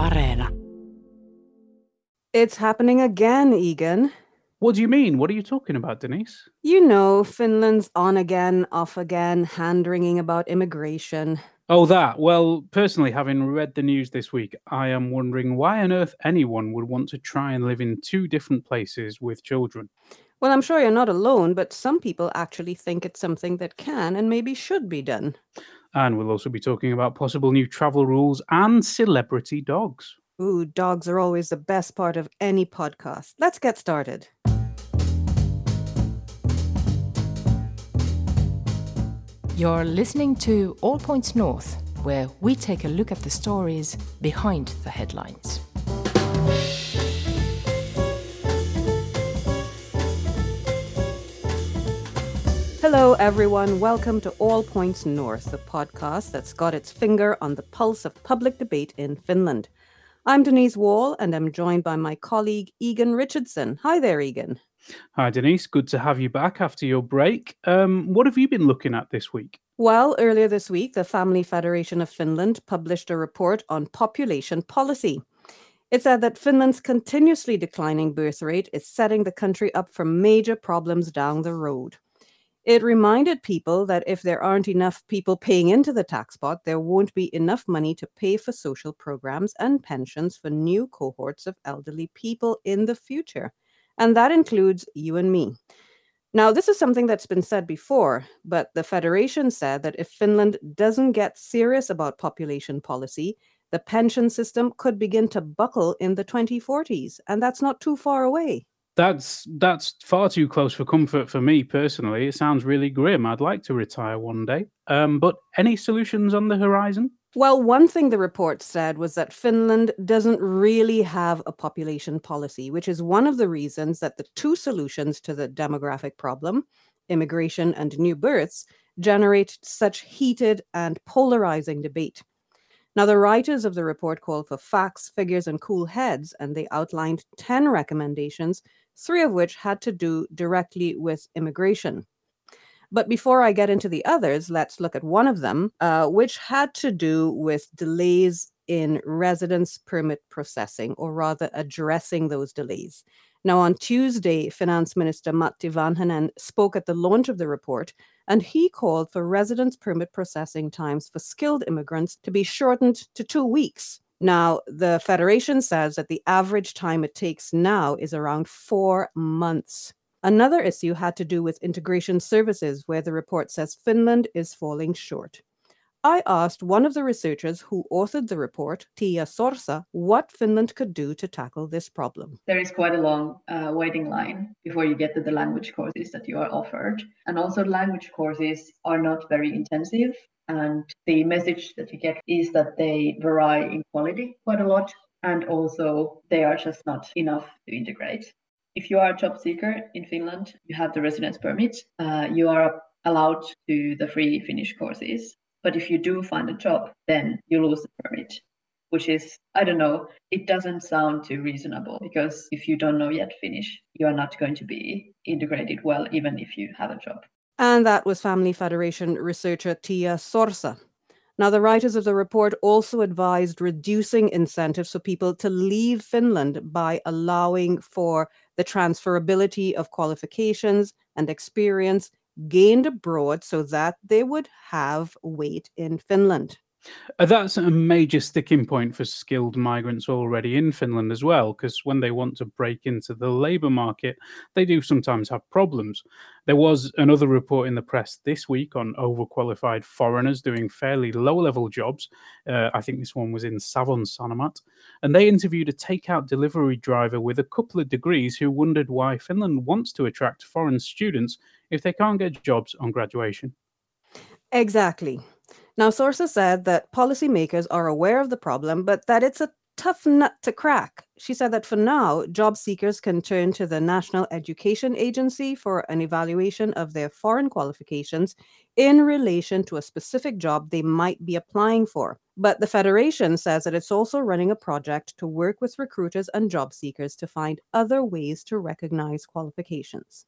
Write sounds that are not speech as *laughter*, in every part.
Areena. It's happening again, Egan. What do you mean? What are you talking about, Denise? You know, Finland's on again, off again, hand wringing about immigration. Oh, that. Well, personally, having read the news this week, I am wondering why on earth anyone would want to try and live in two different places with children. Well, I'm sure you're not alone, but some people actually think it's something that can and maybe should be done. And we'll also be talking about possible new travel rules and celebrity dogs. Ooh, dogs are always the best part of any podcast. Let's get started. You're listening to All Points North, where we take a look at the stories behind the headlines. Hello, everyone. Welcome to All Points North, the podcast that's got its finger on the pulse of public debate in Finland. I'm Denise Wall, and I'm joined by my colleague Egan Richardson. Hi there, Egan. Hi, Denise. Good to have you back after your break. Um, what have you been looking at this week? Well, earlier this week, the Family Federation of Finland published a report on population policy. It said that Finland's continuously declining birth rate is setting the country up for major problems down the road. It reminded people that if there aren't enough people paying into the tax pot, there won't be enough money to pay for social programs and pensions for new cohorts of elderly people in the future. And that includes you and me. Now, this is something that's been said before, but the Federation said that if Finland doesn't get serious about population policy, the pension system could begin to buckle in the 2040s. And that's not too far away that's that's far too close for comfort for me personally. It sounds really grim. I'd like to retire one day. Um, but any solutions on the horizon? Well, one thing the report said was that Finland doesn't really have a population policy, which is one of the reasons that the two solutions to the demographic problem, immigration and new births, generate such heated and polarizing debate. Now, the writers of the report called for facts, figures, and cool heads, and they outlined 10 recommendations three of which had to do directly with immigration. But before I get into the others, let's look at one of them, uh, which had to do with delays in residence permit processing, or rather addressing those delays. Now, on Tuesday, Finance Minister Matti Vanhanen spoke at the launch of the report, and he called for residence permit processing times for skilled immigrants to be shortened to two weeks. Now, the Federation says that the average time it takes now is around four months. Another issue had to do with integration services, where the report says Finland is falling short. I asked one of the researchers who authored the report, Tia Sorsa, what Finland could do to tackle this problem. There is quite a long uh, waiting line before you get to the language courses that you are offered. And also, language courses are not very intensive. And the message that you get is that they vary in quality quite a lot. And also, they are just not enough to integrate. If you are a job seeker in Finland, you have the residence permit, uh, you are allowed to the free Finnish courses. But if you do find a job, then you lose the permit, which is, I don't know, it doesn't sound too reasonable because if you don't know yet Finnish, you are not going to be integrated well, even if you have a job. And that was Family Federation researcher Tia Sorsa. Now, the writers of the report also advised reducing incentives for people to leave Finland by allowing for the transferability of qualifications and experience gained abroad so that they would have weight in Finland. That's a major sticking point for skilled migrants already in Finland as well, because when they want to break into the labour market, they do sometimes have problems. There was another report in the press this week on overqualified foreigners doing fairly low level jobs. Uh, I think this one was in Savon Sanomat. And they interviewed a takeout delivery driver with a couple of degrees who wondered why Finland wants to attract foreign students if they can't get jobs on graduation. Exactly. Now, Sorsa said that policymakers are aware of the problem, but that it's a tough nut to crack. She said that for now, job seekers can turn to the National Education Agency for an evaluation of their foreign qualifications in relation to a specific job they might be applying for. But the Federation says that it's also running a project to work with recruiters and job seekers to find other ways to recognize qualifications.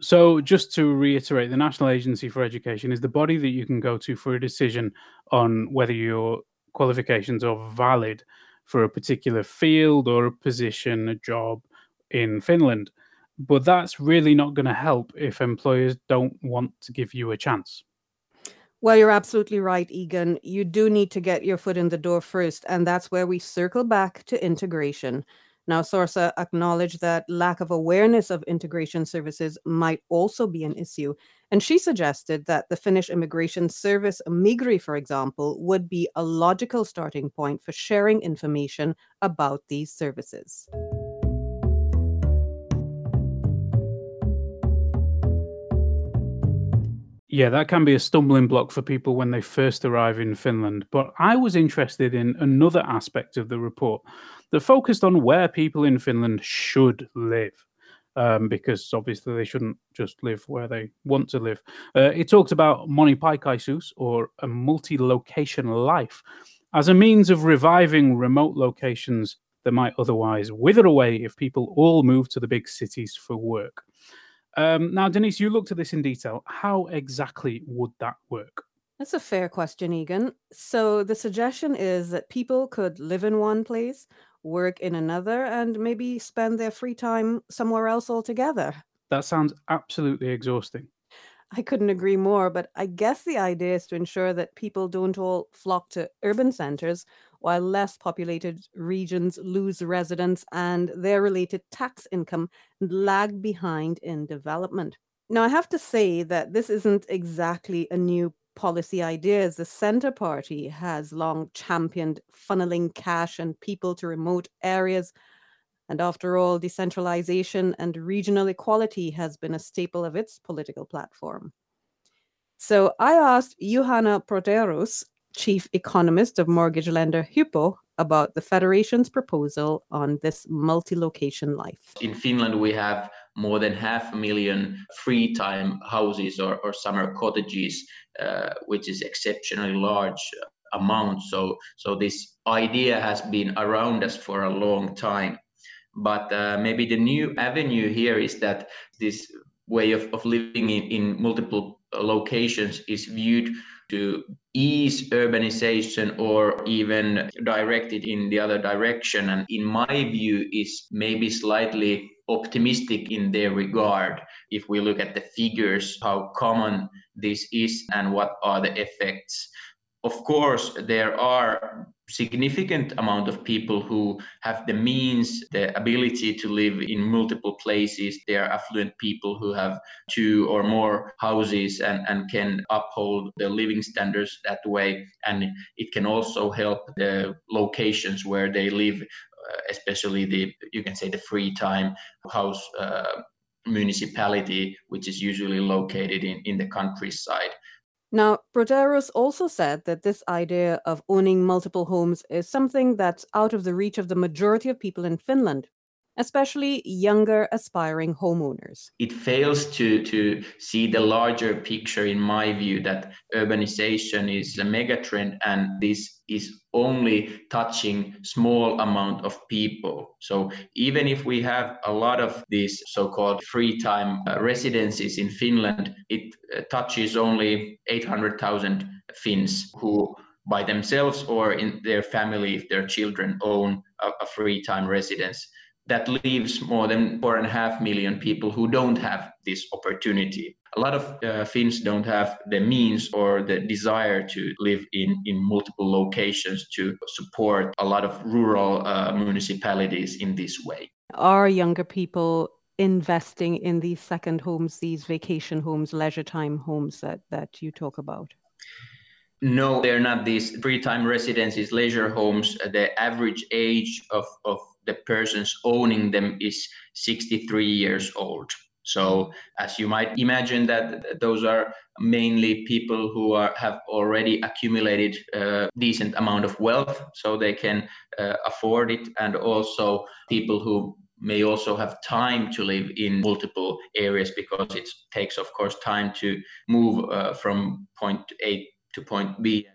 So, just to reiterate, the National Agency for Education is the body that you can go to for a decision on whether your qualifications are valid for a particular field or a position, a job in Finland. But that's really not going to help if employers don't want to give you a chance. Well, you're absolutely right, Egan. You do need to get your foot in the door first, and that's where we circle back to integration. Now, Sorsa uh, acknowledged that lack of awareness of integration services might also be an issue. And she suggested that the Finnish immigration service, Migri, for example, would be a logical starting point for sharing information about these services. Yeah, that can be a stumbling block for people when they first arrive in Finland. But I was interested in another aspect of the report that focused on where people in Finland should live. Um, because obviously they shouldn't just live where they want to live. Uh, it talked about monipaikkaisuus or a multi-location life as a means of reviving remote locations that might otherwise wither away if people all move to the big cities for work. Um, now, Denise, you looked at this in detail. How exactly would that work? That's a fair question, Egan. So the suggestion is that people could live in one place, work in another, and maybe spend their free time somewhere else altogether. That sounds absolutely exhausting. I couldn't agree more, but I guess the idea is to ensure that people don't all flock to urban centers while less populated regions lose residents and their related tax income lag behind in development. Now, I have to say that this isn't exactly a new policy idea, as the Centre Party has long championed funneling cash and people to remote areas. And after all, decentralization and regional equality has been a staple of its political platform. So I asked Juhana Brotherus, chief economist of mortgage lender Hypo about the Federation's proposal on this multi location life. In Finland, we have more than half a million free time houses or, or summer cottages, uh, which is exceptionally large amount. So, so this idea has been around us for a long time. But uh, maybe the new avenue here is that this way of, of living in, in multiple locations is viewed to ease urbanization or even direct it in the other direction. And in my view, is maybe slightly optimistic in their regard if we look at the figures, how common this is and what are the effects of course, there are significant amount of people who have the means, the ability to live in multiple places. They are affluent people who have two or more houses and, and can uphold their living standards that way. And it can also help the locations where they live, uh, especially the, you can say the free time house uh, municipality, which is usually located in, in the countryside. Now, Brotherus also said that this idea of owning multiple homes is something that's out of the reach of the majority of people in Finland, especially younger aspiring homeowners. It fails to, to see the larger picture, in my view, that urbanization is a megatrend and this is only touching small amount of people so even if we have a lot of these so-called free time uh, residences in finland it uh, touches only 800000 finns who by themselves or in their family if their children own a, a free time residence that leaves more than four and a half million people who don't have this opportunity. A lot of uh, Finns don't have the means or the desire to live in, in multiple locations to support a lot of rural uh, municipalities in this way. Are younger people investing in these second homes, these vacation homes, leisure time homes that, that you talk about? No, they're not these free time residences, leisure homes. The average age of, of the persons owning them is 63 years old. So, as you might imagine, that those are mainly people who are, have already accumulated a decent amount of wealth, so they can uh, afford it, and also people who may also have time to live in multiple areas because it takes, of course, time to move uh, from point A to point B.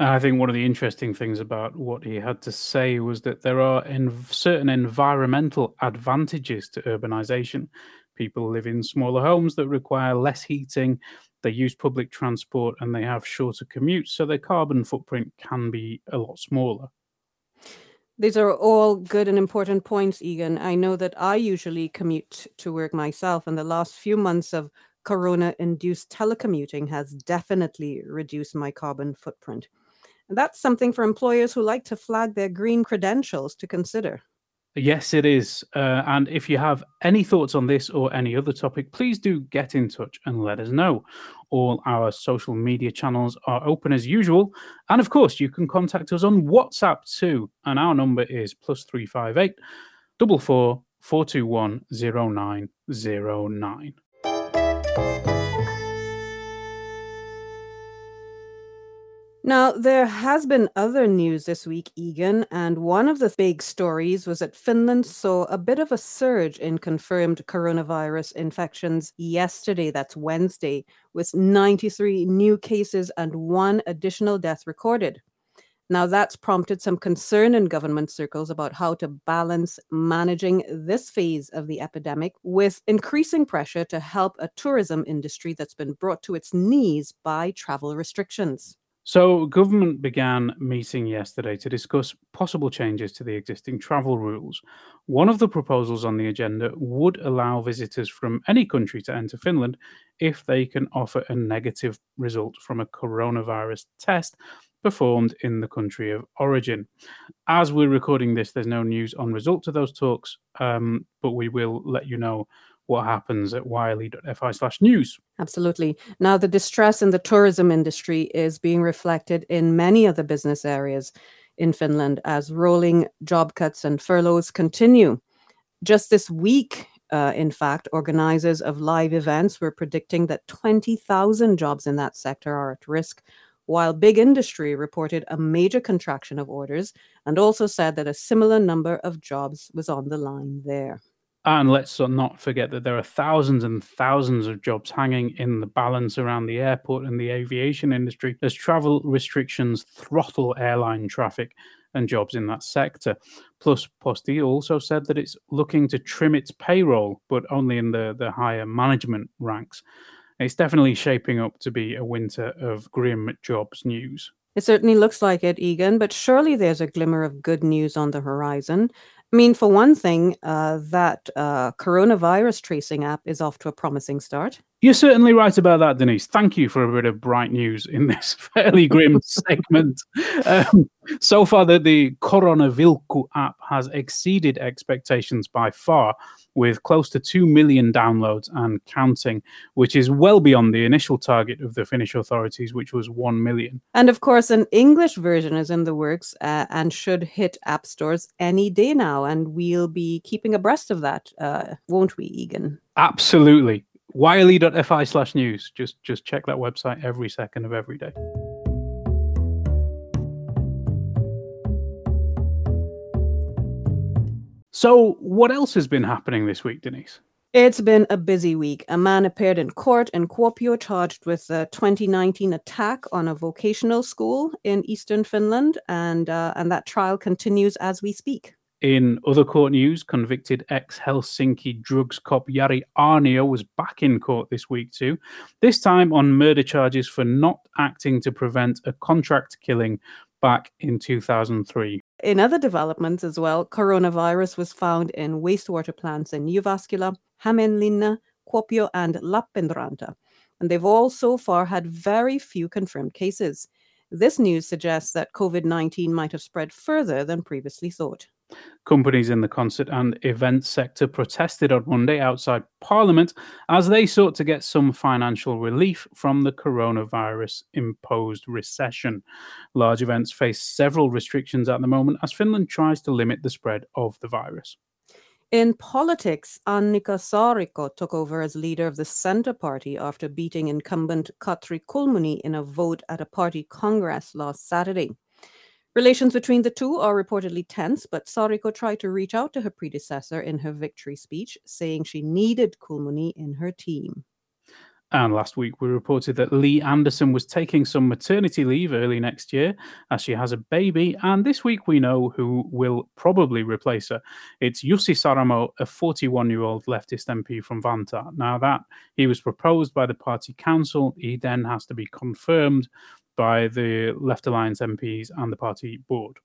I think one of the interesting things about what he had to say was that there are certain environmental advantages to urbanization. People live in smaller homes that require less heating, they use public transport, and they have shorter commutes, so their carbon footprint can be a lot smaller. These are all good and important points, Egan. I know that I usually commute to work myself, and the last few months of corona induced telecommuting has definitely reduced my carbon footprint. And that's something for employers who like to flag their green credentials to consider. Yes, it is. Uh, and if you have any thoughts on this or any other topic, please do get in touch and let us know. All our social media channels are open as usual. And of course, you can contact us on WhatsApp too. And our number is plus 358 double four four two one zero nine zero nine. Now, there has been other news this week, Egan, and one of the big stories was that Finland saw a bit of a surge in confirmed coronavirus infections yesterday, that's Wednesday, with 93 new cases and one additional death recorded. Now, that's prompted some concern in government circles about how to balance managing this phase of the epidemic with increasing pressure to help a tourism industry that's been brought to its knees by travel restrictions. So, government began meeting yesterday to discuss possible changes to the existing travel rules. One of the proposals on the agenda would allow visitors from any country to enter Finland if they can offer a negative result from a coronavirus test performed in the country of origin. As we're recording this, there's no news on results of those talks, um, but we will let you know what happens at yle.fi slash news. Absolutely. Now, the distress in the tourism industry is being reflected in many of the business areas in Finland as rolling job cuts and furloughs continue. Just this week, uh, in fact, organizers of live events were predicting that 20,000 jobs in that sector are at risk, while big industry reported a major contraction of orders and also said that a similar number of jobs was on the line there. And let's not forget that there are thousands and thousands of jobs hanging in the balance around the airport and the aviation industry as travel restrictions throttle airline traffic and jobs in that sector. Plus, Posti also said that it's looking to trim its payroll, but only in the, the higher management ranks. It's definitely shaping up to be a winter of grim jobs news. It certainly looks like it, Egan, but surely there's a glimmer of good news on the horizon. I mean, for one thing, uh, that uh, coronavirus tracing app is off to a promising start. You're certainly right about that, Denise. Thank you for a bit of bright news in this *laughs* fairly grim *laughs* segment. Um, so far, the, the Koronavilkku app has exceeded expectations by far, with close to 2 million downloads and counting, which is well beyond the initial target of the Finnish authorities, which was 1 million. And of course, an English version is in the works uh, and should hit app stores any day now. And we'll be keeping abreast of that, uh, won't we, Egan? Absolutely. Yle.fi slash news. Just just check that website every second of every day. So, what else has been happening this week, Denise? It's been a busy week. A man appeared in court in Kuopio charged with a 2019 attack on a vocational school in eastern Finland, and uh, and that trial continues as we speak. In other court news, convicted ex Helsinki drugs cop Jari Aarnio was back in court this week too, this time on murder charges for not acting to prevent a contract killing back in 2003. In other developments as well, coronavirus was found in wastewater plants in Jyväskylä, Hämeenlinna, Kuopio, and Lappeenranta. And they've all so far had very few confirmed cases. This news suggests that COVID 19 might have spread further than previously thought. Companies in the concert and event sector protested on Monday outside Parliament as they sought to get some financial relief from the coronavirus imposed recession. Large events face several restrictions at the moment as Finland tries to limit the spread of the virus. In politics, Annika Saarikko took over as leader of the Centre Party after beating incumbent Katri Kulmuni in a vote at a party congress last Saturday. Relations between the two are reportedly tense, but Saarikko tried to reach out to her predecessor in her victory speech, saying she needed Kulmuni in her team. And last week, we reported that Li Andersson was taking some maternity leave early next year as she has a baby. And this week, we know who will probably replace her. It's Jussi Saramo, a 41 year old leftist MP from Vantaa. Now, that he was proposed by the party council, he then has to be confirmed by the Left Alliance MPs and the party board.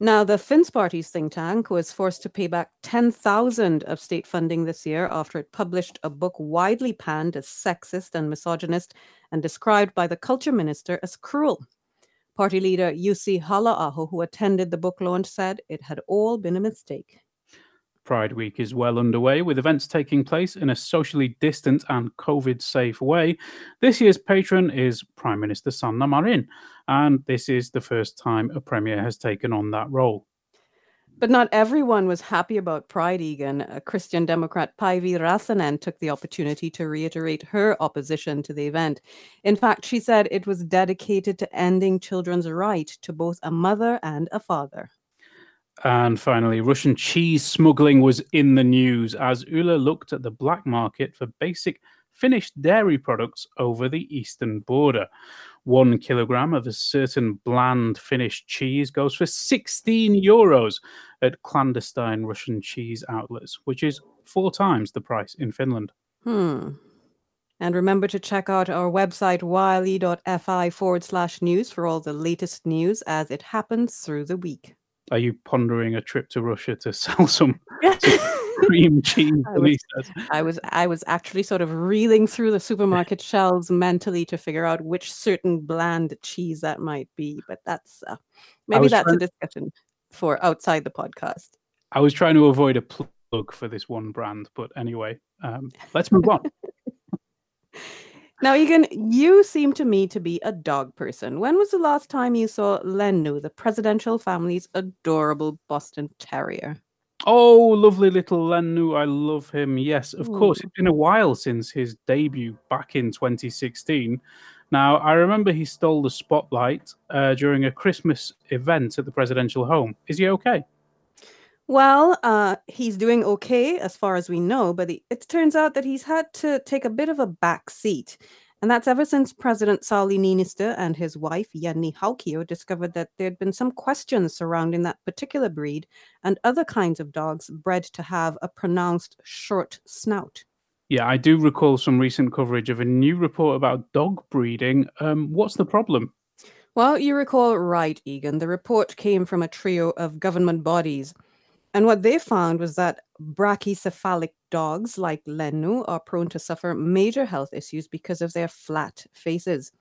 Now, the Finns Party's think tank was forced to pay back 10,000 of state funding this year after it published a book widely panned as sexist and misogynist and described by the culture minister as cruel. Party leader Jussi Halla-aho, who attended the book launch, said it had all been a mistake. Pride Week is well underway, with events taking place in a socially distant and COVID safe way. This year's patron is Prime Minister Sanna Marin, and this is the first time a Premier has taken on that role. But not everyone was happy about Pride Egan. A Christian Democrat Päivi Räsänen took the opportunity to reiterate her opposition to the event. In fact, she said it was dedicated to ending children's right to both a mother and a father. And finally, Russian cheese smuggling was in the news as Yle looked at the black market for basic finished dairy products over the eastern border. One kilogram of a certain bland finished cheese goes for 16 euros at clandestine Russian cheese outlets, which is four times the price in Finland. Hmm. And remember to check out our website, yle.fi forward slash news, for all the latest news as it happens through the week. Are you pondering a trip to Russia to *laughs* sell some, some cream *laughs* cheese? I was, I was I was actually sort of reeling through the supermarket *laughs* shelves mentally to figure out which certain bland cheese that might be. But that's uh, maybe that's trying, a discussion for outside the podcast. I was trying to avoid a plug for this one brand, but anyway, um, let's move on. Now, Egan, you seem to me to be a dog person. When was the last time you saw Lennu, the presidential family's adorable Boston Terrier? Oh, lovely little Lennu. I love him. Yes, of Ooh. course. It's been a while since his debut back in 2016. Now, I remember he stole the spotlight uh, during a Christmas event at the presidential home. Is he okay? Well, uh, he's doing okay as far as we know, but he, it turns out that he's had to take a bit of a back seat. And that's ever since President Sauli Niinistö and his wife, Jenni Haukio, discovered that there'd been some questions surrounding that particular breed and other kinds of dogs bred to have a pronounced short snout. Yeah, I do recall some recent coverage of a new report about dog breeding. Um, what's the problem? Well, you recall right, Egan. The report came from a trio of government bodies and what they found was that brachycephalic dogs like Lennu are prone to suffer major health issues because of their flat faces.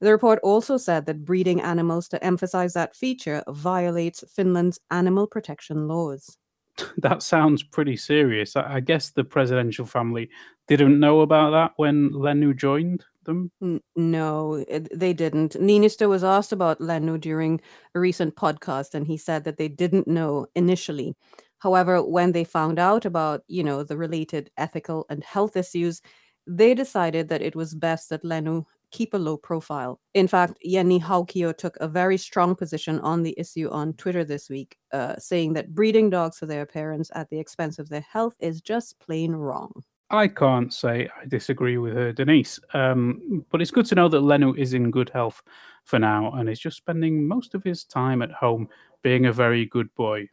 The report also said that breeding animals to emphasize that feature violates Finland's animal protection laws. *laughs* That sounds pretty serious. I guess the presidential family didn't know about that when Lennu joined them? N- no, they didn't. Niinistö was asked about Lennu during a recent podcast, and he said that they didn't know initially. However, when they found out about, you know, the related ethical and health issues, they decided that it was best that Lennu keep a low profile. In fact, Jenni Haukio took a very strong position on the issue on Twitter this week, uh, saying that breeding dogs for their parents at the expense of their health is just plain wrong. I can't say I disagree with her, Denise. Um, but it's good to know that Lennu is in good health for now and is just spending most of his time at home being a very good boy.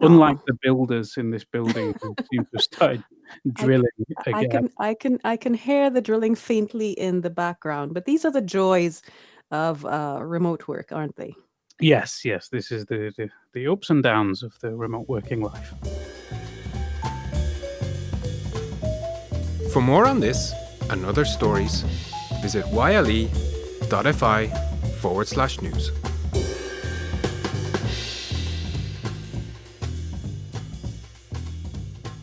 Unlike the builders in this building who *laughs* seem to have started drilling I, again. I can, I can, I can hear the drilling faintly in the background. But these are the joys of uh, remote work, aren't they? Yes, yes. This is the, the the ups and downs of the remote working life. For more on this and other stories, visit yle.fi forward slash news.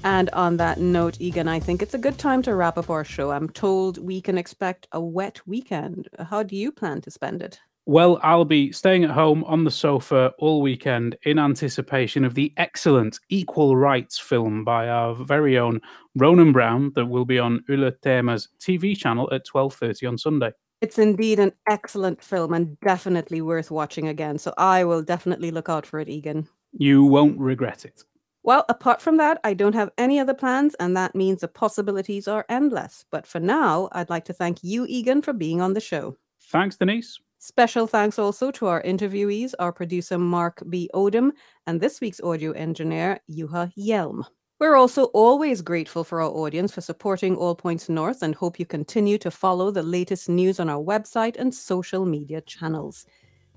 And on that note, Egan, I think it's a good time to wrap up our show. I'm told we can expect a wet weekend. How do you plan to spend it? Well, I'll be staying at home on the sofa all weekend in anticipation of the excellent Equal Rights film by our very own Ronan Brown that will be on Yle Teema's TV channel at 12:30 on Sunday. It's indeed an excellent film and definitely worth watching again. So I will definitely look out for it, Egan. You won't regret it. Well, apart from that, I don't have any other plans, and that means the possibilities are endless. But for now, I'd like to thank you, Egan, for being on the show. Thanks, Denise. Special thanks also to our interviewees, our producer Mark B. Odom, and this week's audio engineer, Juha Yelm. We're also always grateful for our audience for supporting All Points North and hope you continue to follow the latest news on our website and social media channels.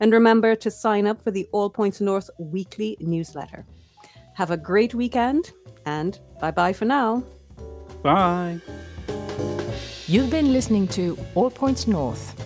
And remember to sign up for the All Points North weekly newsletter. Have a great weekend and bye bye for now. Bye. You've been listening to All Points North,